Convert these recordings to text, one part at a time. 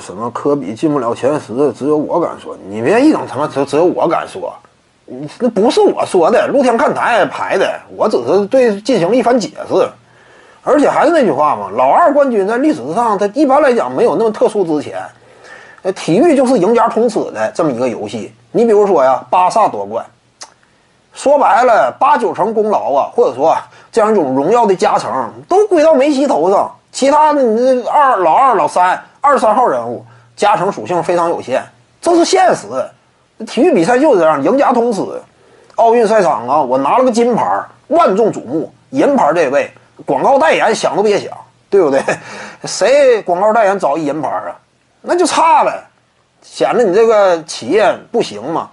什么科比进不了前十，只有我敢说。你别一整他妈只只有我敢说，那不是我说的，露天看台排的，我只是对进行了一番解释。而且还是那句话嘛，老二冠军在历史上，它一般来讲没有那么特殊之前。呃，体育就是赢家通吃的这么一个游戏。你比如说呀，巴萨夺冠，说白了，八九成功劳啊，或者说这样一种荣耀的加成，都归到梅西头上。其他的，你这二老二、老三、二三号人物加成属性非常有限，这是现实。体育比赛就是这样，赢家通吃。奥运赛场啊，我拿了个金牌，万众瞩目；银牌这位，广告代言想都别想，对不对？谁广告代言找一银牌啊？那就差呗，显得你这个企业不行嘛。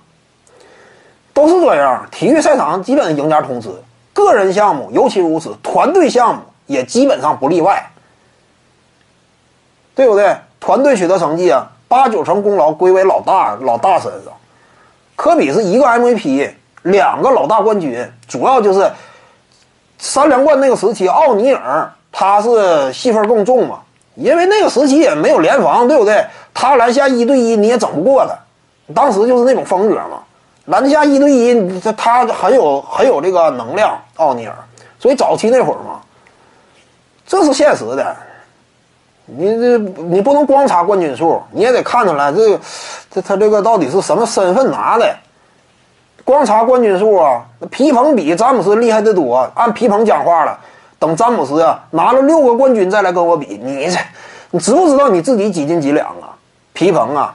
都是这样，体育赛场基本赢家通吃，个人项目尤其如此，团队项目也基本上不例外。对不对？团队取得成绩啊，八九成功劳归为老大老大身上。科比是一个 MVP，两个老大冠军，主要就是三连冠那个时期，奥尼尔他是戏份更重嘛，因为那个时期也没有联防，对不对？他篮下一对一你也整不过他，当时就是那种风格嘛，篮下一对一，他他很有很有这个能量，奥尼尔。所以早期那会儿嘛，这是现实的。你这你不能光查冠军数，你也得看出来这个，这他这个到底是什么身份拿的？光查冠军数啊，那皮蓬比詹姆斯厉害的多。按皮蓬讲话了，等詹姆斯啊拿了六个冠军再来跟我比，你这你知不知道你自己几斤几两啊？皮蓬啊，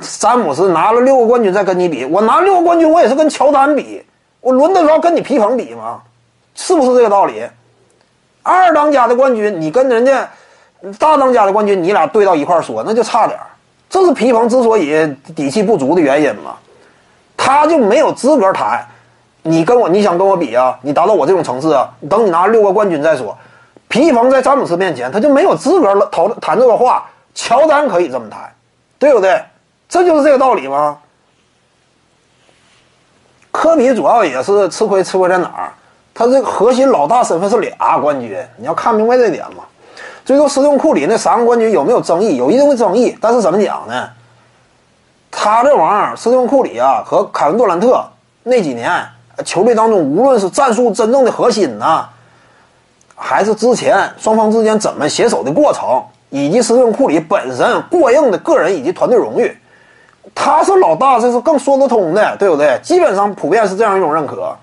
詹姆斯拿了六个冠军再跟你比，我拿六个冠军我也是跟乔丹比，我轮得着跟你皮蓬比吗？是不是这个道理？二当家的冠军，你跟人家。大当家的冠军，你俩对到一块儿说，那就差点这是皮蓬之所以底气不足的原因嘛，他就没有资格谈。你跟我，你想跟我比啊？你达到我这种层次啊？等你拿六个冠军再说。皮蓬在詹姆斯面前，他就没有资格了讨谈这个话。乔丹可以这么谈，对不对？这就是这个道理吗？科比主要也是吃亏，吃亏在哪儿？他这个核心老大身份是俩冠军，你要看明白这点嘛。最后，斯通库里那三个冠军有没有争议？有一定的争议，但是怎么讲呢？他这玩意儿，斯通库里啊和凯文杜兰特那几年球队当中，无论是战术真正的核心呐，还是之前双方之间怎么携手的过程，以及斯通库里本身过硬的个人以及团队荣誉，他是老大，这是更说得通的，对不对？基本上普遍是这样一种认可。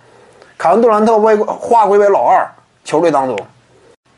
凯文杜兰特为划归为老二，球队当中。